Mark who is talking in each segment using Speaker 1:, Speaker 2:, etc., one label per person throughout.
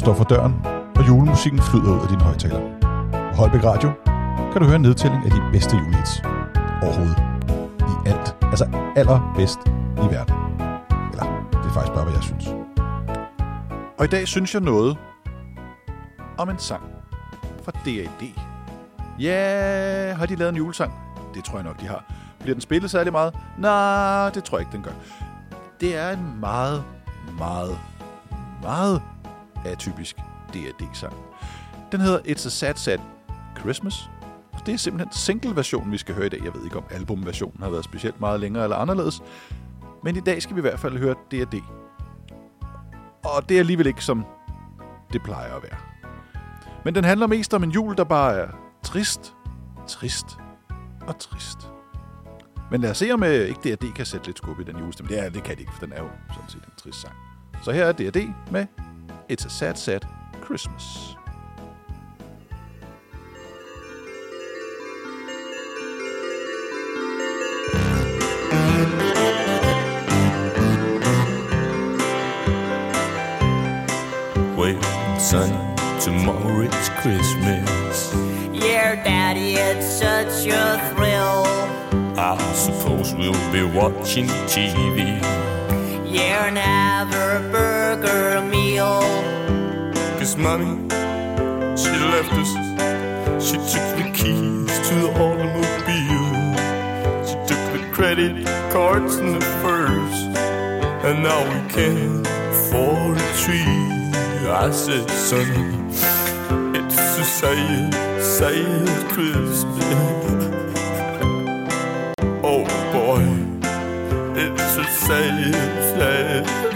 Speaker 1: står for døren, og julemusikken flyder ud af din højtaler. På Holbæk Radio kan du høre en nedtælling af de bedste julehits overhovedet. I alt. Altså allerbedst i verden. Eller, det er faktisk bare, hvad jeg synes. Og i dag synes jeg noget om en sang fra D.A.D. Ja, har de lavet en julesang? Det tror jeg nok, de har. Bliver den spillet særlig meget? Nej, det tror jeg ikke, den gør. Det er en meget, meget, meget atypisk D.A.D.-sang. Den hedder It's a Sad Sad Christmas. Og det er simpelthen single-versionen, vi skal høre i dag. Jeg ved ikke, om albumversionen har været specielt meget længere eller anderledes. Men i dag skal vi i hvert fald høre D.A.D. Og det er alligevel ikke som det plejer at være. Men den handler mest om en jul, der bare er trist, trist og trist. Men lad os se, om øh, ikke D&D kan sætte lidt skub i den julestemme. Det, er, det kan det ikke, for den er jo sådan set en trist sang. Så her er D&D med It's a Sad Sad Christmas.
Speaker 2: Wait, son, tomorrow it's Christmas.
Speaker 3: Yeah, Daddy, it's such a thrill.
Speaker 2: I suppose we'll be watching TV.
Speaker 3: Yeah, meal. Oh.
Speaker 2: Cause mommy, she left us. She took the keys to the automobile. She took the credit cards and the furs. And now we can't afford a tree. I said, son, it's a sad, sad Christmas. Oh boy, it's a sad, sad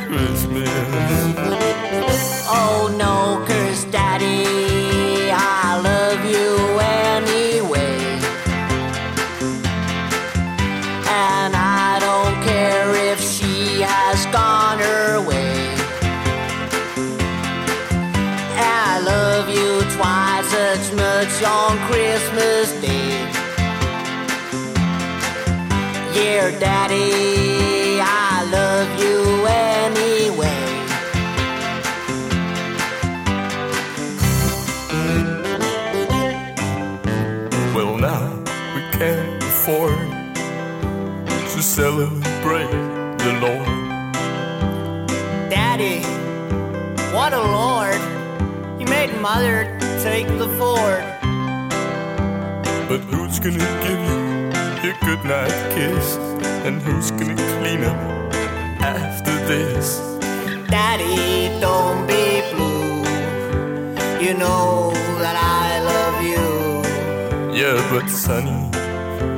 Speaker 3: much on Christmas Day. Yeah, Daddy, I love you anyway.
Speaker 2: Well, now we can't afford to celebrate the Lord.
Speaker 3: Daddy, what a lord. You made mother take the fort.
Speaker 2: But who's gonna give you your goodnight kiss? And who's gonna clean up after this?
Speaker 3: Daddy, don't be blue. You know that I love you.
Speaker 2: Yeah, but sonny,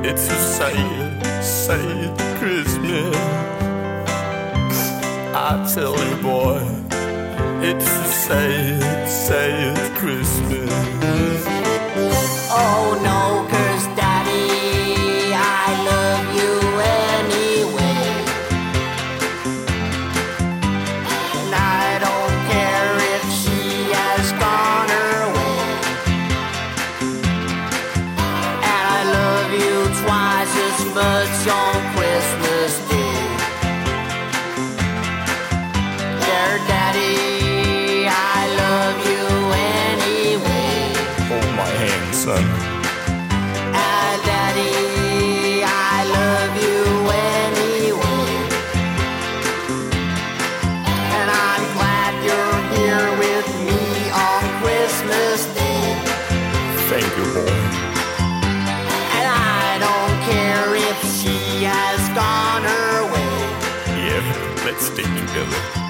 Speaker 2: it's a sad, sad Christmas. I tell you, boy, it's a sad, sad Christmas.
Speaker 3: Twice has gone her way.
Speaker 2: Yeah, let's stay together.